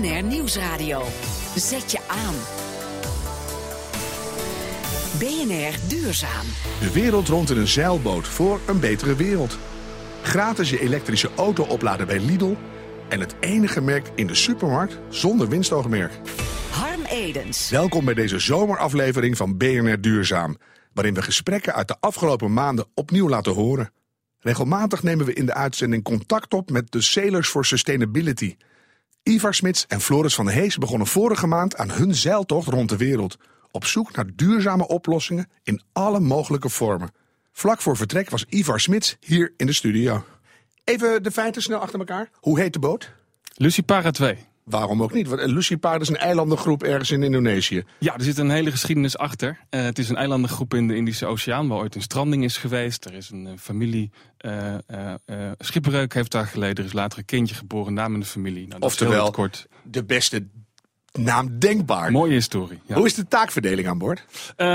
BNR Nieuwsradio. Zet je aan. BNR Duurzaam. De wereld rond in een zeilboot voor een betere wereld. Gratis je elektrische auto opladen bij Lidl. En het enige merk in de supermarkt zonder winstoogmerk. Harm Edens. Welkom bij deze zomeraflevering van BNR Duurzaam. Waarin we gesprekken uit de afgelopen maanden opnieuw laten horen. Regelmatig nemen we in de uitzending contact op met de Sailors for Sustainability. Ivar Smits en Floris van Hees begonnen vorige maand aan hun zeiltocht rond de wereld. Op zoek naar duurzame oplossingen in alle mogelijke vormen. Vlak voor vertrek was Ivar Smits hier in de studio. Even de feiten snel achter elkaar. Hoe heet de boot? Lucipara 2. Waarom ook niet? Want Lucipar is een eilandengroep ergens in Indonesië. Ja, er zit een hele geschiedenis achter. Uh, het is een eilandengroep in de Indische Oceaan waar ooit een stranding is geweest. Er is een uh, familie, uh, schipbreuk heeft daar geleden. Er is later een kindje geboren, naam in de familie. Nou, Oftewel, kort. de beste naam denkbaar. Mooie historie. Ja. Hoe is de taakverdeling aan boord?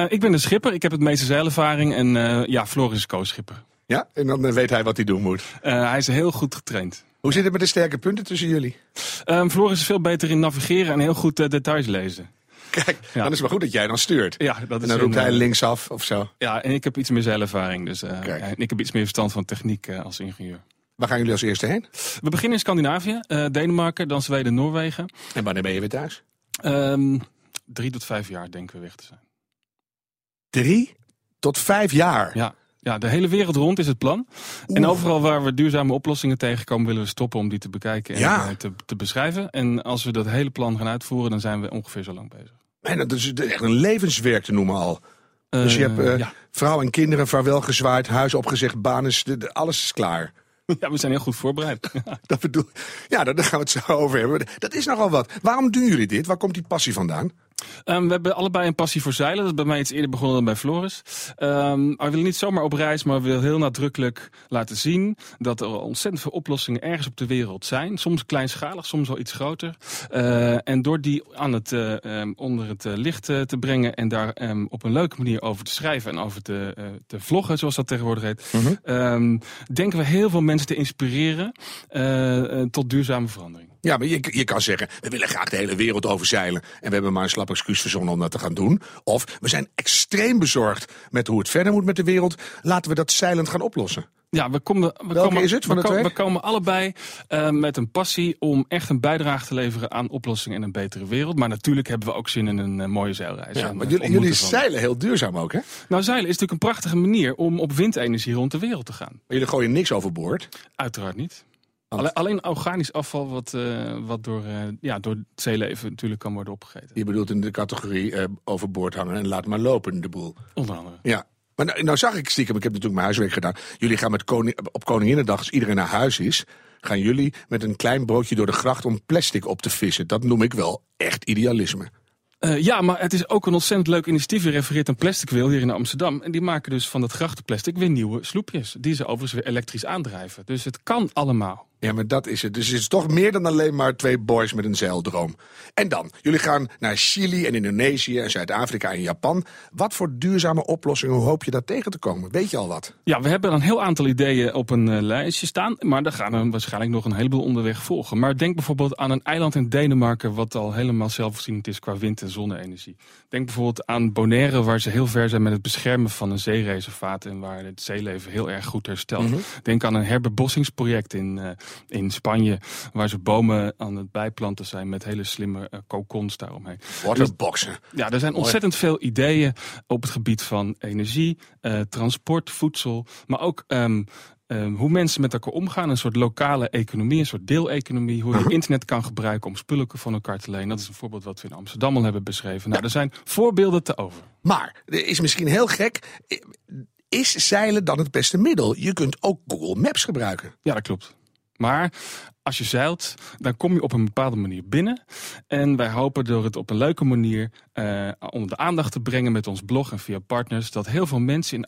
ik ben de schipper, ik heb het meeste zeilervaring en ja, Floris is co-schipper. Ja, en dan weet hij wat hij doen moet. hij is heel goed getraind. Hoe zit het met de sterke punten tussen jullie? Um, Floris is veel beter in navigeren en heel goed uh, details lezen. Kijk, dan is het wel goed dat jij dan stuurt. Ja, dat is en dan roept hij uh, linksaf of zo. Ja, en ik heb iets meer zeilervaring. Dus uh, en ik heb iets meer verstand van techniek als ingenieur. Waar gaan jullie als eerste heen? We beginnen in Scandinavië, Denemarken, dan Zweden, Noorwegen. En wanneer ben je weer thuis? Um, drie tot vijf jaar denken we weg te zijn. Drie tot vijf jaar? Ja. Ja, de hele wereld rond is het plan. En overal waar we duurzame oplossingen tegenkomen, willen we stoppen om die te bekijken en ja. te, te, beschrijven. En als we dat hele plan gaan uitvoeren, dan zijn we ongeveer zo lang bezig. En dat is echt een levenswerk te noemen al. Uh, dus je hebt uh, ja. vrouw en kinderen vaarwel gezwaaid, huis opgezegd, banen, alles is klaar. Ja, we zijn heel goed voorbereid. dat bedoel, ja, daar gaan we het zo over hebben. Dat is nogal wat. Waarom doen jullie dit? Waar komt die passie vandaan? Um, we hebben allebei een passie voor zeilen. Dat is bij mij iets eerder begonnen dan bij Floris. Um, we willen niet zomaar op reis, maar we willen heel nadrukkelijk laten zien dat er ontzettend veel oplossingen ergens op de wereld zijn. Soms kleinschalig, soms wel iets groter. Uh, en door die aan het, uh, um, onder het uh, licht te brengen en daar op een leuke manier over te schrijven en over te, te vloggen, zoals dat tegenwoordig heet, mm -hmm. denken we heel veel mensen te inspireren tot duurzame verandering. Ja, maar je, je kan zeggen, we willen graag de hele wereld overzeilen. En we hebben maar een slap excuus verzonnen om dat te gaan doen. Of we zijn extreem bezorgd met hoe het verder moet met de wereld. Laten we dat zeilend gaan oplossen. Ja, we komen, we Welke komen, is het van we, komen allebei uh, met een passie om echt een bijdrage te leveren aan oplossingen in een betere wereld. Maar natuurlijk hebben we ook zin in een uh, mooie zeilreis. Ja, maar jullie, jullie zeilen heel duurzaam ook, hè? Nou, zeilen is natuurlijk een prachtige manier om op windenergie rond de wereld te gaan. Maar jullie gooien niks overboord? Uiteraard niet. Alleen, alleen, organisch afval wat, uh, wat door, uh, ja, door het zeeleven natuurlijk kan worden opgegeten. Je bedoelt in de categorie uh, overboord hangen en laat maar lopen de boel. Onder andere. Ja. Maar nou, nou, zag ik stiekem, ik heb natuurlijk mijn huiswerk gedaan. Jullie gaan met koning, op Koninginnedag, als iedereen naar huis is... gaan jullie met een klein broodje door de gracht om plastic op te vissen. Dat noem ik wel echt idealisme. Uh, ja, maar het is ook een ontzettend leuk initiatief. Je refereert aan Plastic Wil hier in Amsterdam. En die maken dus van dat grachtenplastic weer nieuwe sloepjes. Die ze overigens weer elektrisch aandrijven. Dus het kan allemaal. Ja, maar dat is het. Dus het is toch meer dan alleen maar twee boys met een zeildroom. En dan, jullie gaan naar Chili en Indonesië en Zuid-Afrika en Japan. Wat voor duurzame oplossingen hoop je daar tegen te komen? Weet je al wat? Ja, we hebben een heel aantal ideeën op een uh, lijstje staan. Maar daar gaan we waarschijnlijk nog een heleboel onderweg volgen. Maar denk bijvoorbeeld aan een eiland in Denemarken... wat al helemaal zelfvoorzienend is qua wind- en zonne-energie. Denk bijvoorbeeld aan Bonaire, waar ze heel ver zijn met het beschermen van een zeereservaat... en waar het zeeleven heel erg goed herstelt. Mm -hmm. Denk aan een herbebossingsproject in... Uh, in Spanje, waar ze bomen aan het bijplanten zijn met hele slimme uh, kokons daaromheen. Waterboxen. Dus, ja, er zijn ontzettend veel ideeën op het gebied van energie, uh, transport, voedsel, maar ook um, um, hoe mensen met elkaar omgaan. Een soort lokale economie, een soort deeleconomie. Hoe je internet kan gebruiken om spullen van elkaar te lenen. Dat is een voorbeeld wat we in Amsterdam al hebben beschreven. Nou, er zijn voorbeelden te over. Maar, er is misschien heel gek. Is zeilen dan het beste middel? Je kunt ook Google Maps gebruiken. Ja, dat klopt. Maar als je zeilt, dan kom je op een bepaalde manier binnen. En wij hopen door het op een leuke manier uh, onder de aandacht te brengen met ons blog en via partners, dat heel veel mensen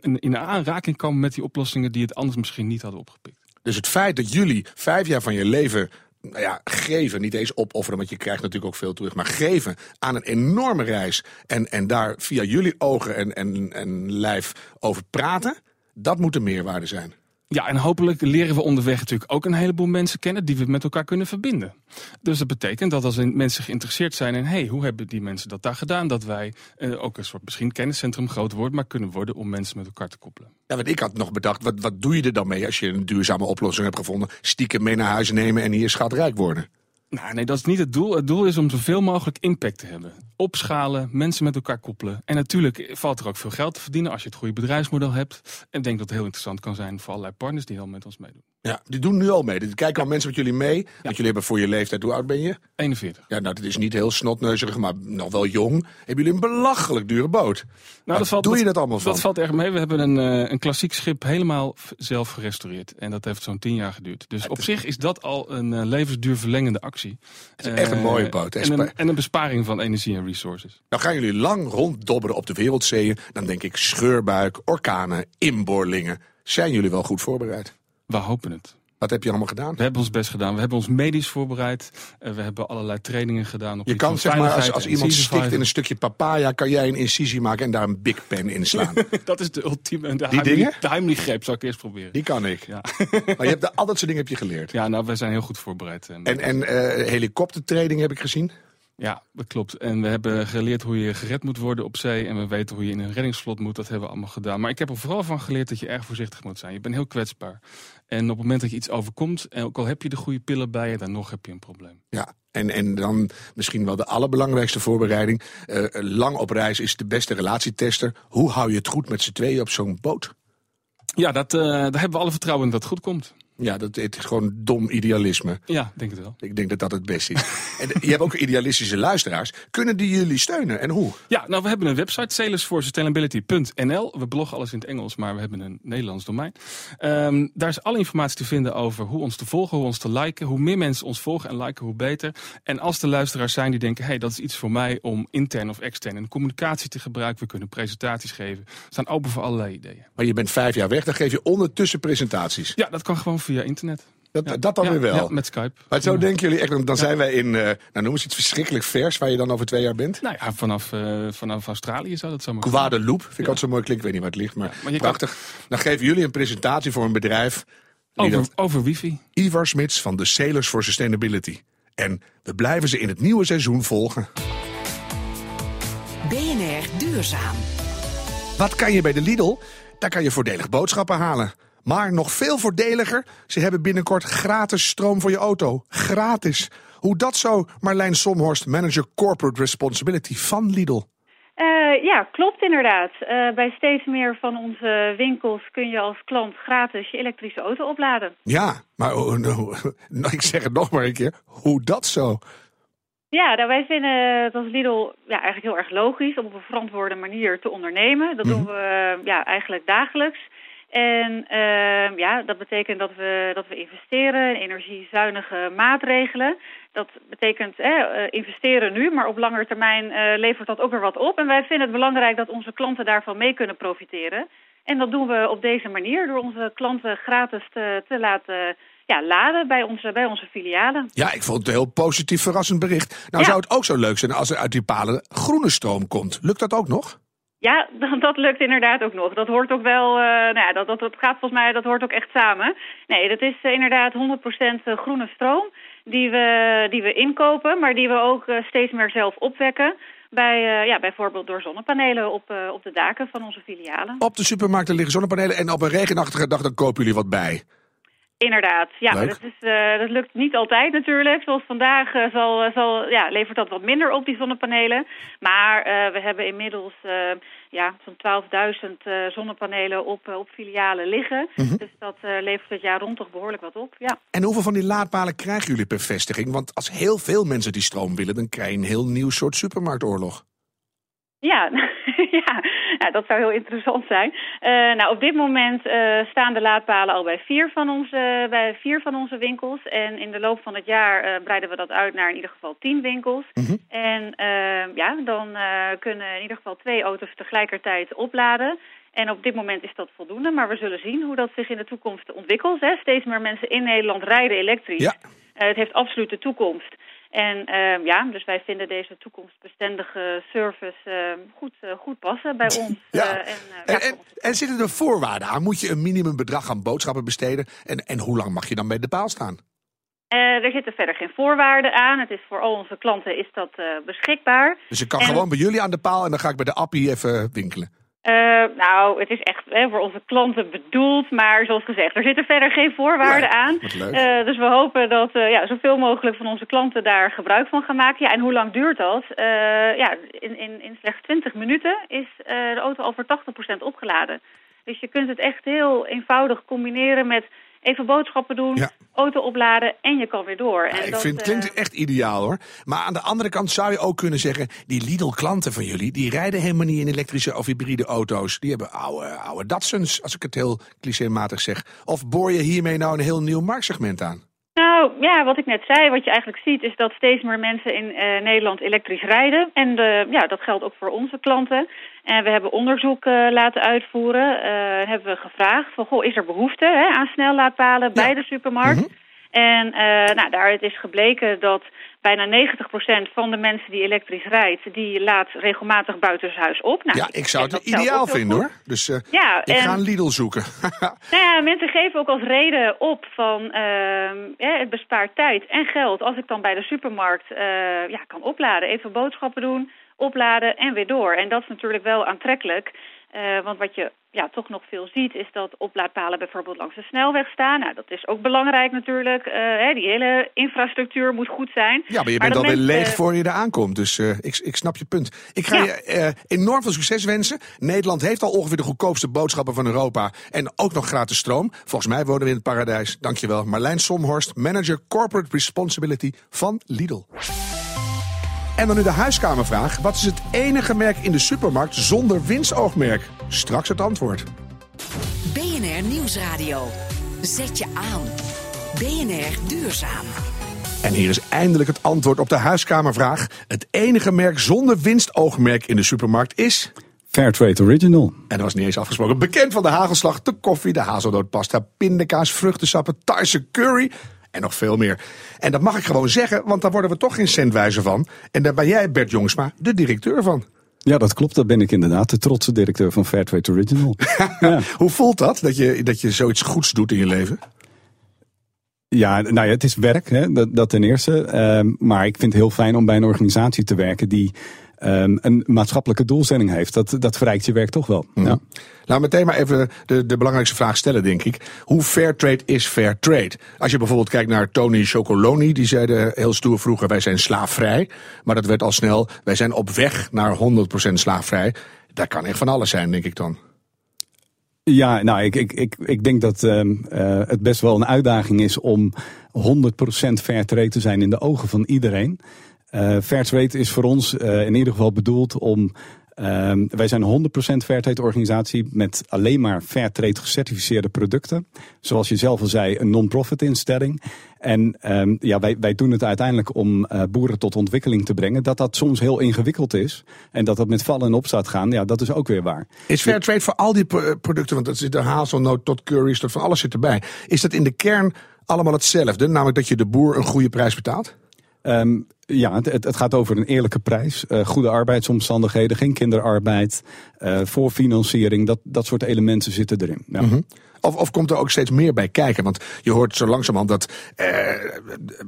in, in aanraking komen met die oplossingen die het anders misschien niet hadden opgepikt. Dus het feit dat jullie vijf jaar van je leven nou ja, geven, niet eens opofferen, want je krijgt natuurlijk ook veel terug, maar geven aan een enorme reis en, en daar via jullie ogen en, en, en lijf over praten, dat moet de meerwaarde zijn. Ja, en hopelijk leren we onderweg natuurlijk ook een heleboel mensen kennen die we met elkaar kunnen verbinden. Dus dat betekent dat als mensen geïnteresseerd zijn in, hey, hoe hebben die mensen dat daar gedaan? Dat wij eh, ook een soort misschien kenniscentrum groot worden, maar kunnen worden om mensen met elkaar te koppelen. Ja, want ik had nog bedacht, wat, wat doe je er dan mee als je een duurzame oplossing hebt gevonden? Stiekem mee naar huis nemen en hier schatrijk worden. Nou, nee, dat is niet het doel. Het doel is om zoveel mogelijk impact te hebben. Opschalen, mensen met elkaar koppelen. En natuurlijk valt er ook veel geld te verdienen als je het goede bedrijfsmodel hebt. En ik denk dat het heel interessant kan zijn voor allerlei partners die al met ons meedoen. Ja, die doen nu al mee. Die kijken al mensen met jullie mee. Want jullie hebben voor je leeftijd, hoe oud ben je? 41. Ja, nou, dat is niet heel snotneuzig, maar nog wel jong. Hebben jullie een belachelijk dure boot? Nou, dat valt, doe je dat allemaal van? Dat valt erg mee. We hebben een, uh, een klassiek schip helemaal zelf gerestaureerd. En dat heeft zo'n tien jaar geduurd. Dus op zich is dat al een uh, levensduurverlengende actie. Het is echt een mooie Uh, boot. En een, en een besparing van energie en resources. Nou gaan jullie lang ronddobberen op de wereldzeeën. Dan denk ik scheurbuik, orkanen, inboorlingen. Zijn jullie wel goed voorbereid? We hopen het. Wat heb je allemaal gedaan? We hebben ons best gedaan. We hebben ons medisch voorbereid. Uh, we hebben allerlei trainingen gedaan. Op Je kan zeg maar, als, als iemand stikt in een stukje papaya, kan jij een incisie maken en daar een big pen in slaan. Dat is de ultieme. De Die dingen? De Heimlich-greep zou ik eerst proberen. Die kan ik. Ja. Maar je hebt de, al dat soort dingen heb je geleerd. ja, nou, wij zijn heel goed voorbereid. En, En, en eh, helikoptertraining heb ik gezien. Ja, dat klopt. En we hebben geleerd hoe je gered moet worden op zee. En we weten hoe je in een reddingsvlot moet. Dat hebben we allemaal gedaan. Maar ik heb er vooral van geleerd dat je erg voorzichtig moet zijn. Je bent heel kwetsbaar. En op het moment dat je iets overkomt, en ook al heb je de goede pillen bij je, dan nog heb je een probleem. Ja, en, en dan misschien wel de allerbelangrijkste voorbereiding. Eh, lang op reis is de beste relatietester. Hoe hou je het goed met z'n tweeën op zo'n boot? Ja, dat, eh, daar hebben we alle vertrouwen in dat het goed komt. Ja, dat, het is gewoon dom idealisme. Ja, denk het wel. Ik denk dat dat het beste is. en je hebt ook idealistische luisteraars. Kunnen die jullie steunen en hoe? Ja, nou, we hebben een website, sailorsforsustainability.nl. We bloggen alles in het Engels, maar we hebben een Nederlands domein. Ehm, daar is alle informatie te vinden over hoe ons te volgen, hoe ons te liken. Hoe meer mensen ons volgen en liken, hoe beter. En als er luisteraars zijn die denken, hey, dat is iets voor mij om intern of extern in communicatie te gebruiken. We kunnen presentaties geven. We staan open voor allerlei ideeën. Maar je bent vijf jaar weg, dan geef je ondertussen presentaties. Ja, dat kan gewoon via internet. Dat, Ja. dat dan Ja, weer wel. Ja, met Skype. Maar zo Ja. denken jullie echt, dan zijn wij in, eh nou noem eens iets verschrikkelijk vers, waar je dan over twee jaar bent. Nou ja, vanaf, eh, vanaf Australië zou dat zomaar kunnen. Guadeloupe, vind ik altijd zo mooi klinkt, ik weet niet waar het ligt, maar, Ja, maar je kan- prachtig. Dan geven jullie een presentatie voor een bedrijf. Over, dat, over wifi. Ivar Smits van de Sailors for Sustainability. En we blijven ze in het nieuwe seizoen volgen. BNR Duurzaam. Wat kan je bij de Lidl? Daar kan je voordelig boodschappen halen. Maar nog veel voordeliger, ze hebben binnenkort gratis stroom voor je auto. Gratis. Hoe dat zo, Marlijn Somhorst, manager Corporate Responsibility van Lidl. Eh, ja, klopt inderdaad. Eh, bij steeds meer van onze winkels kun je als klant gratis je elektrische auto opladen. Ja, maar oh, nou, nou, ik zeg het nog maar een keer. Hoe dat zo? Ja, nou, wij vinden het als Lidl ja, eigenlijk heel erg logisch om op een verantwoorde manier te ondernemen. Dat doen we eh, ja, eigenlijk dagelijks. En eh, ja, dat betekent dat we, dat we investeren in energiezuinige maatregelen. Dat betekent eh, eh, investeren nu, maar op lange termijn eh, levert dat ook weer wat op. En wij vinden het belangrijk dat onze klanten daarvan mee kunnen profiteren. En dat doen we op deze manier door onze klanten gratis te, te laten ja, laden bij onze, bij onze filialen. Ja, ik vond het een heel positief verrassend bericht. Nou Ja. zou het ook zo leuk zijn als er uit die palen groene stroom komt. Lukt dat ook nog? Ja, dat, lukt inderdaad ook nog. Dat hoort ook wel, eh, nou ja, dat, dat, gaat volgens mij, dat hoort ook echt samen. Nee, dat is eh, inderdaad 100% groene stroom die we, die we inkopen, maar die we ook eh, steeds meer zelf opwekken. Bij, eh, ja, bijvoorbeeld door zonnepanelen op, eh, op de daken van onze filialen. Op de supermarkten liggen zonnepanelen en op een regenachtige dag dan kopen jullie wat bij. Inderdaad, ja, dat, is, eh, dat lukt niet altijd natuurlijk. Zoals vandaag eh, zal, eh, zal, ja, levert dat wat minder op, die zonnepanelen. Maar we hebben inmiddels ja, zo'n 12.000 eh, zonnepanelen op, op filialen liggen. Mhm. Dus dat levert het jaar rond toch behoorlijk wat op, ja. En hoeveel van die laadpalen krijgen jullie per vestiging? Want als heel veel mensen die stroom willen, dan krijg je een heel nieuw soort supermarktoorlog. Ja, ja, nou, dat zou heel interessant zijn. Eh, nou, op dit moment eh, staan de laadpalen al bij vier, van onze, bij vier van onze winkels. En in de loop van het jaar eh, breiden we dat uit naar in ieder geval tien winkels. Mhm. En eh, ja, dan eh, kunnen in ieder geval twee auto's tegelijkertijd opladen. En op dit moment is dat voldoende, maar we zullen zien hoe dat zich in de toekomst ontwikkelt. Hè. Steeds meer mensen in Nederland rijden elektrisch. Ja. Eh, het heeft absoluut de toekomst. En ehm, ja, dus wij vinden deze toekomstbestendige service ehm, goed, eh, goed passen bij ons. Ja. eh, en, eh, ja, En, en, en zitten er voorwaarden aan? Moet je een minimumbedrag aan boodschappen besteden? En, en hoe lang mag je dan bij de paal staan? Er zitten verder geen voorwaarden aan. Het is voor al onze klanten is dat beschikbaar. Dus ik kan gewoon bij jullie aan de paal en dan ga ik bij de appie even winkelen. Eh, nou, het is echt hè, voor onze klanten bedoeld, maar zoals gezegd, er zitten verder geen voorwaarden aan. Eh, dus we hopen dat eh, ja, zoveel mogelijk van onze klanten daar gebruik van gaan maken. Ja, en hoe lang duurt dat? Ja, in, in, in slechts 20 minuten is de auto al voor 80% opgeladen. Dus je kunt het echt heel eenvoudig combineren met even boodschappen doen, Ja. auto opladen en je kan weer door. Ja, en ik dat, vind het eh, klinkt echt ideaal hoor. Maar aan de andere kant zou je ook kunnen zeggen... die Lidl-klanten van jullie, die rijden helemaal niet in elektrische of hybride auto's. Die hebben oude, oude Datsuns, als ik het heel clichématig zeg. Of boor je hiermee nou een heel nieuw marktsegment aan? Nou ja, wat ik net zei, wat je eigenlijk ziet is dat steeds meer mensen in eh, Nederland elektrisch rijden. En eh, ja, dat geldt ook voor onze klanten. En we hebben onderzoek eh, laten uitvoeren. Hebben we gevraagd van, goh, is er behoefte hè, aan snellaadpalen bij de supermarkt? Mhm. En eh, nou, daaruit is gebleken dat bijna 90% van de mensen die elektrisch rijdt, die laat regelmatig buitenshuis op. Nou, ja, ik zou het ideaal vinden hoor. Dus Ja, ik en- ga een Lidl zoeken. Nou ja, mensen geven ook als reden op van ehm, ja, het bespaart tijd en geld als ik dan bij de supermarkt eh, ja, kan opladen. Even boodschappen doen, opladen en weer door. En dat is natuurlijk wel aantrekkelijk. Eh, want wat je ja, toch nog veel ziet is dat oplaadpalen bijvoorbeeld langs de snelweg staan. Nou, dat is ook belangrijk natuurlijk. Eh, hè, die hele infrastructuur moet goed zijn. Ja, maar je bent alweer mensen- leeg voor je er aankomt. Dus eh, ik, ik snap je punt. Ik ga Ja. je enorm veel succes wensen. Nederland heeft al ongeveer de goedkoopste boodschappen van Europa. En ook nog gratis stroom. Volgens mij wonen we in het paradijs. Dankjewel. Marlijn Somhorst, manager Corporate Responsibility van Lidl. En dan nu de huiskamervraag. Wat is het enige merk in de supermarkt zonder winstoogmerk? Straks het antwoord. BNR Nieuwsradio. Zet je aan. BNR Duurzaam. En hier is eindelijk het antwoord op de huiskamervraag. Het enige merk zonder winstoogmerk in de supermarkt is... Fairtrade Original. En dat was niet eens afgesproken. Bekend van de hagelslag, de koffie, de hazelnootpasta, pindakaas, vruchtensappen, Thaise curry en nog veel meer. En dat mag ik gewoon zeggen, want daar worden we toch geen cent wijzer van. En daar ben jij, Bert Jongsma, de directeur van. Ja, dat klopt. Dat ben ik inderdaad. De trotse directeur van Fairtrade Original. ja. Hoe voelt dat, dat je, dat je zoiets goeds doet in je leven? ja, nou ja, het is werk, hè? Dat, dat ten eerste. Ehm, maar ik vind het heel fijn om bij een organisatie te werken die ehm, een maatschappelijke doelstelling heeft. Dat, dat verrijkt je werk toch wel. Ja. Laten we meteen maar even de, de belangrijkste vraag stellen, denk ik. Hoe fair trade is fair trade? Als je bijvoorbeeld kijkt naar Tony Chocoloni, die zeiden heel stoer vroeger: wij zijn slaafvrij. Maar dat werd al snel: wij zijn op weg naar 100% slaafvrij. Dat kan echt van alles zijn, denk ik dan. Ja, nou, ik, ik, ik, ik denk dat ehm, eh, het best wel een uitdaging is om 100% fair trade te zijn in de ogen van iedereen. Eh fair trade is voor ons eh, in ieder geval bedoeld om. ehm, wij zijn een 100% Fairtrade organisatie met alleen maar Fairtrade gecertificeerde producten. Zoals je zelf al zei, een non-profit instelling. En ehm, ja, wij, wij doen het uiteindelijk om eh, boeren tot ontwikkeling te brengen. Dat dat soms heel ingewikkeld is en dat dat met vallen en opstaat gaan, ja, dat is ook weer waar. Is fair trade voor al die pro- producten, want dat zit de hazelnoot tot curry's, tot van alles zit erbij. Is dat in de kern allemaal hetzelfde? Namelijk dat je de boer een goede prijs betaalt? Ehm, ja, het, het- gaat over een eerlijke prijs, eh, goede arbeidsomstandigheden, geen kinderarbeid, eh voorfinanciering, dat, dat soort elementen zitten erin. Ja. Of, of komt er ook steeds meer bij kijken? Want je hoort zo langzamerhand dat eh,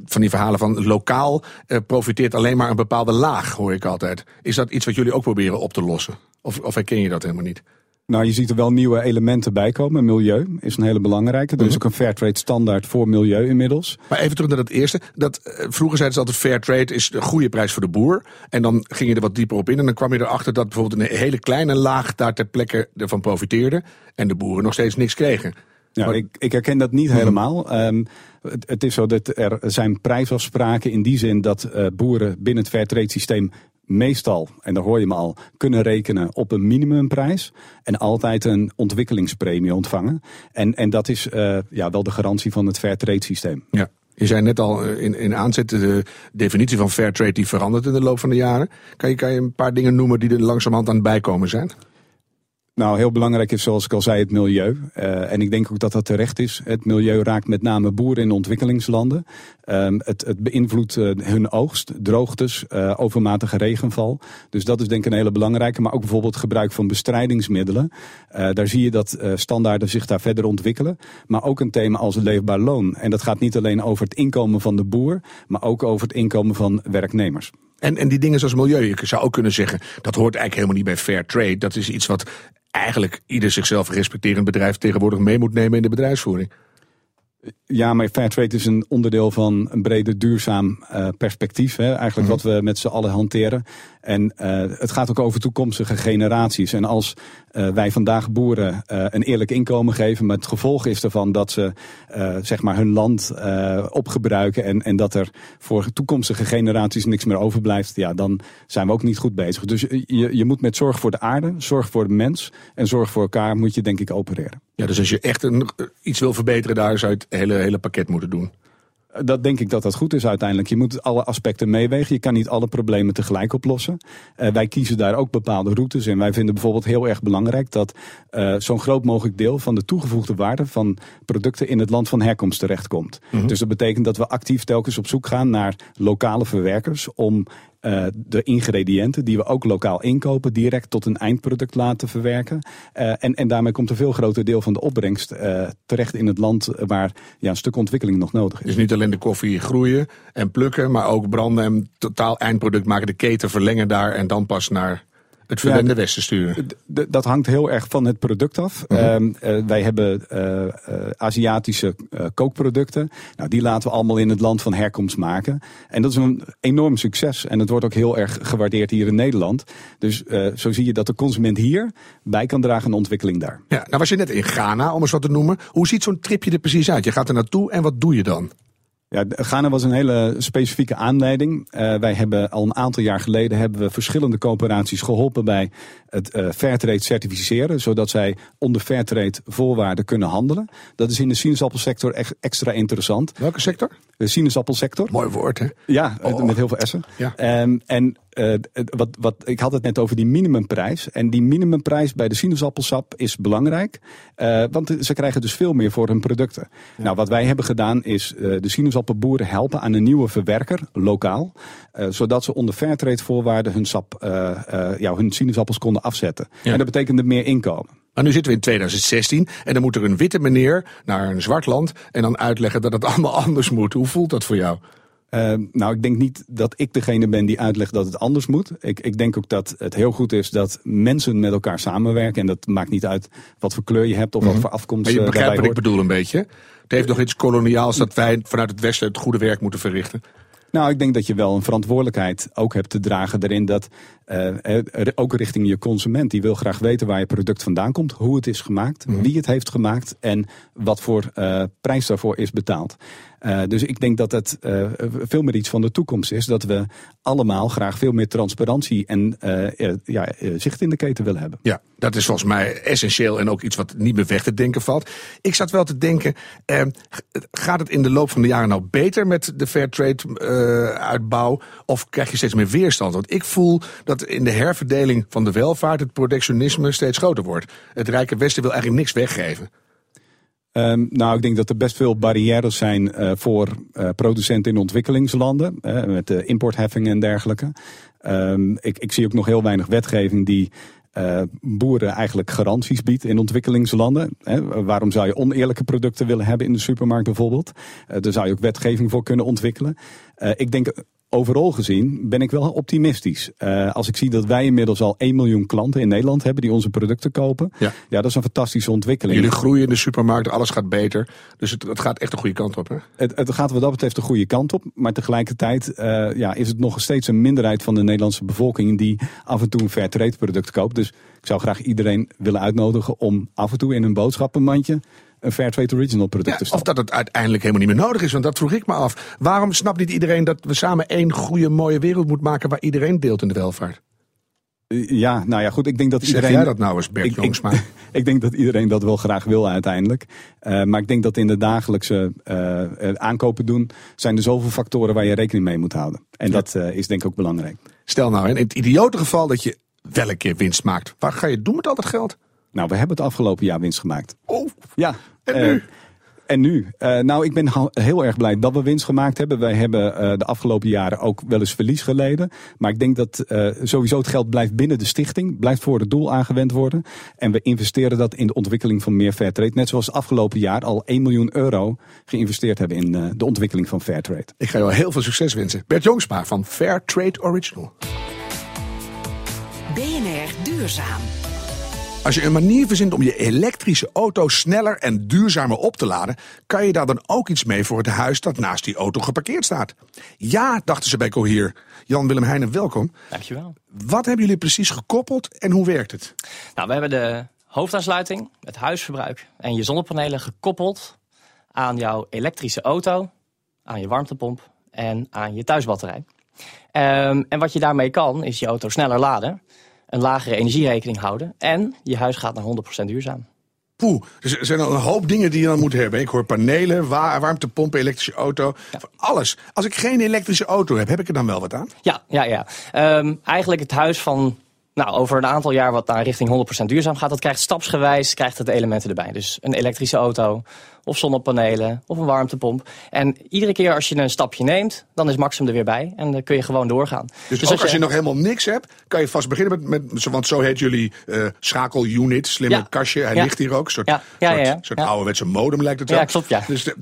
van die verhalen van lokaal profiteert alleen maar een bepaalde laag, hoor ik altijd. Is dat iets wat jullie ook proberen op te lossen? Of, of herken je dat helemaal niet? Nou, je ziet er wel nieuwe elementen bij komen. Milieu is een hele belangrijke. Er is ook een Fairtrade standaard voor milieu inmiddels. Maar even terug naar dat eerste. Dat, eh, vroeger zeiden ze altijd fair trade is de goede prijs voor de boer. En dan ging je er wat dieper op in. En dan kwam je erachter dat bijvoorbeeld een hele kleine laag daar ter plekke ervan profiteerde. En de boeren nog steeds niks kregen. Ja, Maar- ik, ik herken dat niet helemaal. Ehm, het, het is zo dat er zijn prijsafspraken in die zin dat eh, boeren binnen het Fairtrade systeem meestal, en daar hoor je me al, kunnen rekenen op een minimumprijs. En altijd een ontwikkelingspremie ontvangen. En, en dat is eh, ja, wel de garantie van het Fairtrade systeem. Ja. Je zei net al eh, in, in aanzet, de definitie van fair trade die verandert in de loop van de jaren. Kan je, kan je een paar dingen noemen die er langzamerhand aan het bijkomen zijn? Nou, heel belangrijk is zoals ik al zei het milieu. Uh, en ik denk ook dat dat terecht is. Het milieu raakt met name boeren in ontwikkelingslanden. Um, het, het, beïnvloedt uh, hun oogst, droogtes, uh, overmatige regenval. Dus dat is denk ik een hele belangrijke. Maar ook bijvoorbeeld gebruik van bestrijdingsmiddelen. daar zie je dat standaarden zich daar verder ontwikkelen. Maar ook een thema als leefbaar loon. En dat gaat niet alleen over het inkomen van de boer, maar ook over het inkomen van werknemers. En, en die dingen zoals milieu, je zou ook kunnen zeggen, dat hoort eigenlijk helemaal niet bij fair trade. Dat is iets wat eigenlijk ieder zichzelf respecterend bedrijf tegenwoordig mee moet nemen in de bedrijfsvoering. Ja, maar Fairtrade is een onderdeel van een breder duurzaam uh, perspectief. Hè? Eigenlijk mm wat we met z'n allen hanteren. En uh, het gaat ook over toekomstige generaties. En als uh, wij vandaag boeren een eerlijk inkomen geven, maar het gevolg is ervan dat ze zeg maar hun land opgebruiken en, en dat er voor toekomstige generaties niks meer overblijft, ja, dan zijn we ook niet goed bezig. Dus je, je moet met zorg voor de aarde, zorg voor de mens en zorg voor elkaar moet je denk ik opereren. Ja, dus als je echt iets wil verbeteren, daar zou je het hele, hele pakket moeten doen. Dat denk ik dat dat goed is uiteindelijk. Je moet alle aspecten meewegen. Je kan niet alle problemen tegelijk oplossen. Uh, wij kiezen daar ook bepaalde routes in. Wij vinden bijvoorbeeld heel erg belangrijk dat uh, zo'n groot mogelijk deel van de toegevoegde waarde van producten in het land van herkomst terechtkomt. Mm -hmm. Dus dat betekent dat we actief telkens op zoek gaan naar lokale verwerkers om uh, de ingrediënten die we ook lokaal inkopen, direct tot een eindproduct laten verwerken. Uh, en, en daarmee komt een veel groter deel van de opbrengst uh, terecht in het land waar ja, een stuk ontwikkeling nog nodig is. Dus niet alleen de koffie groeien en plukken, maar ook branden en totaal eindproduct maken, de keten verlengen daar en dan pas naar het verwende ja, Westen sturen? Dat hangt heel erg van het product af. Uh -huh. uh, wij hebben uh, Aziatische kookproducten. Nou, die laten we allemaal in het land van herkomst maken. En dat is een enorm succes. En het wordt ook heel erg gewaardeerd hier in Nederland. Dus zo zie je dat de consument hier bij kan dragen aan de ontwikkeling daar. Ja, nou was je net in Ghana, om eens wat te noemen. Hoe ziet zo'n tripje er precies uit? Je gaat er naartoe en wat doe je dan? Ja, Ghana was een hele specifieke aanleiding. Uh, wij hebben al een aantal jaar geleden hebben we verschillende coöperaties geholpen bij het uh, Fairtrade certificeren, zodat zij onder Fairtrade voorwaarden kunnen handelen. Dat is in de sinaasappelsector echt extra interessant. Welke sector? De sinaasappelsector. Mooi woord, hè? Ja, oh. met heel veel essen. Ja. Um, en uh, wat, wat, ik had het net over die minimumprijs. En die minimumprijs bij de sinaasappelsap is belangrijk. Uh, want ze krijgen dus veel meer voor hun producten. Ja. Nou, wat wij hebben gedaan is uh, de sinaasappelboeren helpen aan een nieuwe verwerker, lokaal. zodat ze onder Fairtrade voorwaarden hun, sap, ja, hun sinaasappels konden afzetten. Ja. En dat betekende meer inkomen. Maar nu zitten we in 2016 en dan moet er een witte meneer naar een zwart land en dan uitleggen dat het allemaal anders moet. Hoe voelt dat voor jou? Uh, nou, ik denk niet dat ik degene ben die uitlegt dat het anders moet. Ik, ik denk ook dat het heel goed is dat mensen met elkaar samenwerken. En dat maakt niet uit wat voor kleur je hebt of mm -hmm. wat voor afkomst. Maar je begrijpt wat ik bedoel een beetje. Het heeft nog iets koloniaals dat wij vanuit het Westen het goede werk moeten verrichten. Nou, ik denk dat je wel een verantwoordelijkheid ook hebt te dragen daarin dat uh, ook richting je consument, die wil graag weten waar je product vandaan komt, hoe het is gemaakt, mm -hmm. wie het heeft gemaakt en wat voor uh, prijs daarvoor is betaald. Uh, dus ik denk dat het uh, veel meer iets van de toekomst is. Dat we allemaal graag veel meer transparantie en uh, ja, zicht in de keten willen hebben. Ja, dat is volgens mij essentieel en ook iets wat niet meer weg te denken valt. Ik zat wel te denken, gaat het in de loop van de jaren nou beter met de Fairtrade uitbouw? Of krijg je steeds meer weerstand? Want ik voel dat in de herverdeling van de welvaart het protectionisme steeds groter wordt. Het Rijke Westen wil eigenlijk niks weggeven. Um, nou, ik denk dat er best veel barrières zijn uh, voor uh, producenten in ontwikkelingslanden, met de importheffingen en dergelijke. Um, ik, ik, zie ook nog heel weinig wetgeving die boeren eigenlijk garanties biedt in ontwikkelingslanden. waarom zou je oneerlijke producten willen hebben in de supermarkt bijvoorbeeld? daar zou je ook wetgeving voor kunnen ontwikkelen. ik denk overal gezien ben ik wel optimistisch. Uh, als ik zie dat wij inmiddels al 1 miljoen klanten in Nederland hebben die onze producten kopen. Ja, ja dat is een fantastische ontwikkeling. Jullie groeien in de supermarkt, alles gaat beter. Dus het, het gaat echt de goede kant op. Hè? Het, het gaat wat dat betreft de goede kant op. Maar tegelijkertijd uh, ja, is het nog steeds een minderheid van de Nederlandse bevolking die af en toe een fair product koopt. Dus ik zou graag iedereen willen uitnodigen om af en toe in een boodschappenmandje een Fairtrade Original product ja. Of dat het uiteindelijk helemaal niet meer nodig is, want dat vroeg ik me af. Waarom snapt niet iedereen dat we samen één goede, mooie wereld moeten maken waar iedereen deelt in de welvaart? Ja, nou ja, goed. Ik denk dat zeg iedereen. jij dat nou eens, Bert ik, Jongsma? Ik, ik, denk dat iedereen dat wel graag wil uiteindelijk. Uh, maar ik denk dat in de dagelijkse uh, aankopen doen. zijn er zoveel factoren waar je rekening mee moet houden. En ja. dat uh, is denk ik ook belangrijk. Stel nou, in het idiote geval dat je wel een keer winst maakt. Waar ga je doen met al dat geld? Nou, we hebben het afgelopen jaar winst gemaakt. Oh, Ja. En eh, nu? en nu? Eh, nou, ik ben heel erg blij dat we winst gemaakt hebben. Wij hebben eh, de afgelopen jaren ook wel eens verlies geleden. Maar ik denk dat eh, sowieso het geld blijft binnen de stichting. Blijft voor het doel aangewend worden. En we investeren dat in de ontwikkeling van meer Fairtrade. Net zoals afgelopen jaar al 1 miljoen euro geïnvesteerd hebben in eh, de ontwikkeling van Fairtrade. ik ga jou heel veel succes wensen. Bert Jongsma van Fair Trade Original. BNR Duurzaam. Als je een manier verzint om je elektrische auto sneller en duurzamer op te laden, kan je daar dan ook iets mee voor het huis dat naast die auto geparkeerd staat. Ja, dachten ze bij Cohier. Jan-Willem Heijnen, welkom. Dankjewel. Wat hebben jullie precies gekoppeld en hoe werkt het? Nou, we hebben de hoofdaansluiting, het huisverbruik en je zonnepanelen gekoppeld aan jouw elektrische auto, aan je warmtepomp en aan je thuisbatterij. Ehm, en wat je daarmee kan, is je auto sneller laden, een lagere energierekening houden en je huis gaat naar 100% duurzaam. Poeh, er zijn al een hoop dingen die je dan moet hebben. Ik hoor panelen, wa- warmtepompen, elektrische auto. Van Alles. Als ik geen elektrische auto heb, heb ik er dan wel wat aan? Ja, ja, ja. Ehm, eigenlijk het huis van nou, over een aantal jaar wat naar richting 100% duurzaam gaat, dat krijgt stapsgewijs krijgt het elementen erbij. Dus een elektrische auto, of zonnepanelen, of een warmtepomp. En iedere keer als je een stapje neemt, dan is Maxim er weer bij. En dan kun je gewoon doorgaan. Dus, ook als je, nog helemaal niks hebt, kan je vast beginnen met, met want zo heet jullie eh schakelunit, slimme Ja. kastje. Hij Ja. ligt hier ook, een soort, Ja. Ja, soort, ja, ja. soort Ja. ouderwetse modem lijkt het Ja, wel. klopt, ja. Dus de-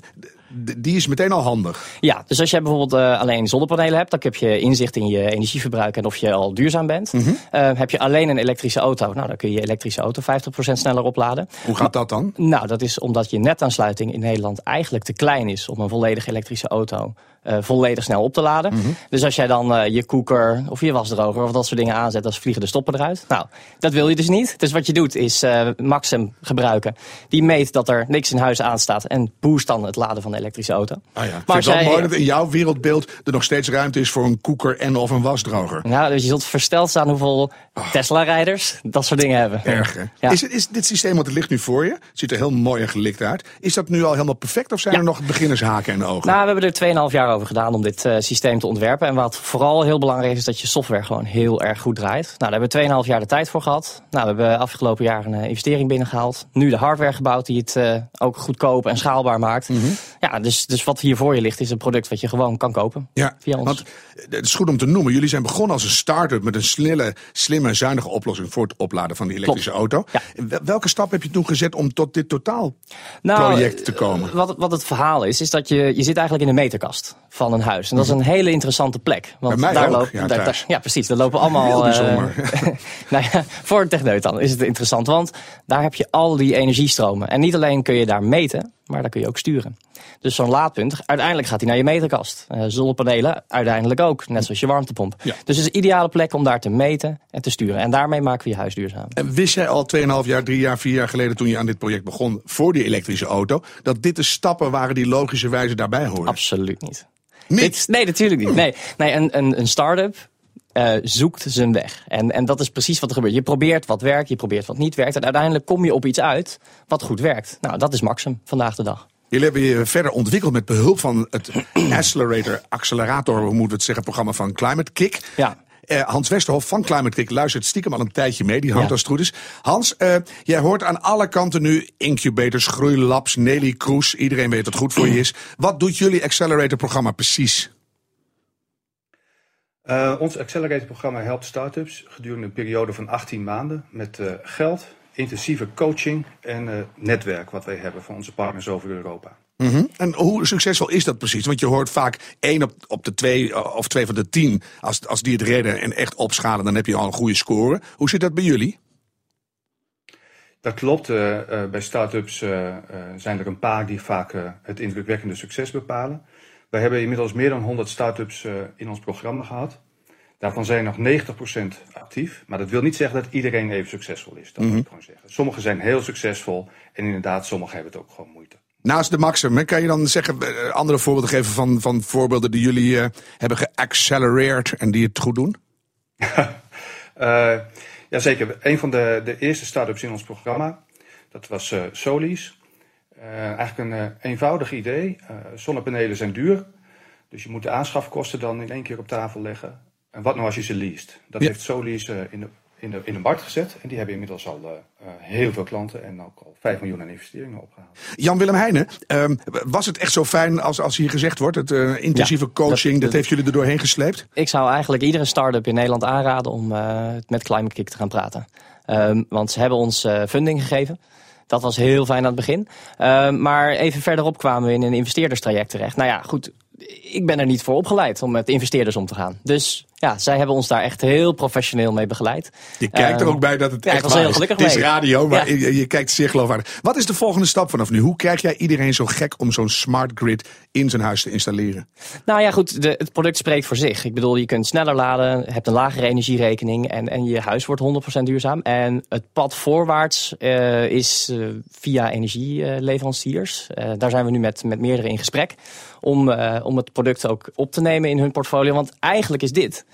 die is meteen al handig. Ja, dus als je bijvoorbeeld eh, alleen zonnepanelen hebt, dan heb je inzicht in je energieverbruik en of je al duurzaam bent. Mhm. Eh, heb je alleen een elektrische auto, nou dan kun je je elektrische auto 50% sneller opladen. Hoe gaat dat dan? Nou, dat is omdat je netaansluiting in Nederland eigenlijk te klein is om een volledig elektrische auto eh, volledig snel op te laden. Mhm. Dus als jij dan je koeker of je wasdroger of dat soort dingen aanzet, dan vliegen de stoppen eruit. Nou, dat wil je dus niet. Dus wat je doet is eh, Maxim gebruiken. Die meet dat er niks in huis aanstaat en boost dan het laden van de elektrische auto. Ah ja. Maar het wel jij- mooi dat in jouw wereldbeeld er nog steeds ruimte is voor een koeker en of een wasdroger. Nou, dus je zult versteld staan hoeveel Tesla-rijders dat soort dingen hebben. Ah. Erg, hè? Ja. Is, is dit systeem, want het ligt nu voor je, ziet er heel mooi en gelikt uit. Is dat nu al helemaal perfect of zijn Ja. er nog beginnershaken in de ogen? Nou, we hebben er 2,5 jaar over gedaan om dit eh, systeem te ontwerpen. En wat vooral heel belangrijk is, is dat je software gewoon heel erg goed draait. Nou, daar hebben we 2,5 jaar de tijd voor gehad. Nou, we hebben afgelopen jaar een eh, investering binnengehaald. Nu de hardware gebouwd die het eh, ook goedkoop en schaalbaar maakt. Mhm. Ja, dus, dus wat hier voor je ligt is een product wat je gewoon kan kopen. Ja, via ons. want het is goed om te noemen. Jullie zijn begonnen als een start-up met een snelle, slimme, zuinige oplossing voor het opladen van die elektrische auto. Ja. En Welke stap heb je toen gezet om tot dit totaalproject Nou, te komen? eh, Wat, wat het verhaal is, is dat je, je zit eigenlijk in de meterkast van een huis. En dat is een hele interessante plek. Want Mhm. Daar ook, lopen, ja, daar- ja, precies. Daar lopen allemaal. Heel eh, nou ja, voor een techneut dan is het interessant. Want daar heb je al die energiestromen. En niet alleen kun je daar meten, maar daar kun je ook sturen. Dus zo'n laadpunt, uiteindelijk gaat hij naar je meterkast. Eh, zonnepanelen, uiteindelijk ook. Net zoals je warmtepomp. Ja. Dus het is een ideale plek om daar te meten en te sturen. En daarmee maken we je huis duurzaam. En wist jij al 2,5 jaar, 3 jaar, 4 jaar geleden toen je aan dit project begon voor die elektrische auto, dat dit de stappen waren die logischerwijze daarbij horen? Absoluut niet. Niet? Dit- nee, natuurlijk niet. Nee, nee een, een, een start-up eh, zoekt zijn weg. En, en dat is precies wat er gebeurt. Je probeert wat werkt, je probeert wat niet werkt. En uiteindelijk kom je op iets uit wat goed werkt. Nou, dat is Maxim vandaag de dag. Jullie hebben je verder ontwikkeld met behulp van het Accelerator, accelerator, hoe moeten we het zeggen, programma van Climate Kick. Ja. Eh, Hans Westerhof van Climate Kick luistert stiekem al een tijdje mee. Die hangt Ja. als het goed is. Hans, eh, jij hoort aan alle kanten nu incubators, groeilabs, Nelly Kroes. Iedereen weet dat het goed voor je is. Wat doet jullie Accelerator programma precies? Uh, ons Accelerator-programma helpt startups gedurende een periode van 18 maanden met uh, geld, intensieve coaching en uh, netwerk wat wij hebben van onze partners over Europa. Mm -hmm. En hoe succesvol is dat precies? Want je hoort vaak één op, op de twee of twee van de tien. Als, als die het redden en echt opschalen, dan heb je al een goede score. Hoe zit dat bij jullie? Dat klopt. Uh, bij start-ups uh, zijn er een paar die vaak het indrukwekkende succes bepalen. Wij hebben inmiddels meer dan 100 start-ups in ons programma gehad. Daarvan zijn nog 90% actief. Maar dat wil niet zeggen dat iedereen even succesvol is. Dat mm -hmm. moet ik gewoon zeggen. Sommigen zijn heel succesvol en inderdaad, sommigen hebben het ook gewoon moeite. Naast de maximum, kan je dan zeggen, uh, andere voorbeelden geven van, van voorbeelden die jullie uh, hebben geaccelereerd en die het goed doen? uh, Jazeker. Een van de, de eerste start-ups in ons programma, dat was uh, Solis. Eigenlijk een eenvoudig idee. zonnepanelen zijn duur, dus je moet de aanschafkosten dan in één keer op tafel leggen. En wat nou als je ze leest? Dat Ja. heeft Solis in de in de, in de markt gezet. En die hebben inmiddels al uh, heel veel klanten en ook al 5 miljoen aan investeringen opgehaald. Jan-Willem Heijnen, uh, was het echt zo fijn als, als hier gezegd wordt, het uh, intensieve ja, coaching, dat, dat, heeft jullie er doorheen gesleept? Ik zou eigenlijk iedere start-up in Nederland aanraden om met Climate Kick te gaan praten. Um, want ze hebben ons funding gegeven. Dat was heel fijn aan het begin. Uh, maar even verderop kwamen we in een investeerderstraject terecht. Nou ja, goed. Ik ben er niet voor opgeleid om met investeerders om te gaan. Dus ja, zij hebben ons daar echt heel professioneel mee begeleid. Je kijkt er uh, ook bij dat het ja, echt was waar heel is. gelukkig Het is radio, maar Ja. je, je kijkt zeer geloofwaardig. Wat is de volgende stap vanaf nu? Hoe krijg jij iedereen zo gek om zo'n smart grid in zijn huis te installeren? Nou ja, goed, de, het product spreekt voor zich. Ik bedoel, je kunt sneller laden, hebt een lagere energierekening en, en je huis wordt 100% duurzaam. En het pad voorwaarts eh, is eh, via energieleveranciers. Eh, daar zijn we nu met, met meerdere in gesprek om, om het product ook op te nemen in hun portfolio. Want eigenlijk is dit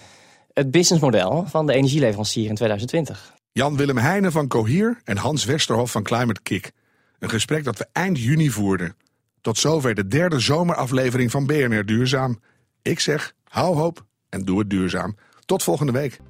het businessmodel van de energieleverancier in 2020. Jan-Willem Heijnen van Cohier en Hans Westerhof van Climate Kick. Een gesprek dat we eind juni voerden. Tot zover de derde zomeraflevering van BNR Duurzaam. Ik zeg, hou hoop en doe het duurzaam. Tot volgende week.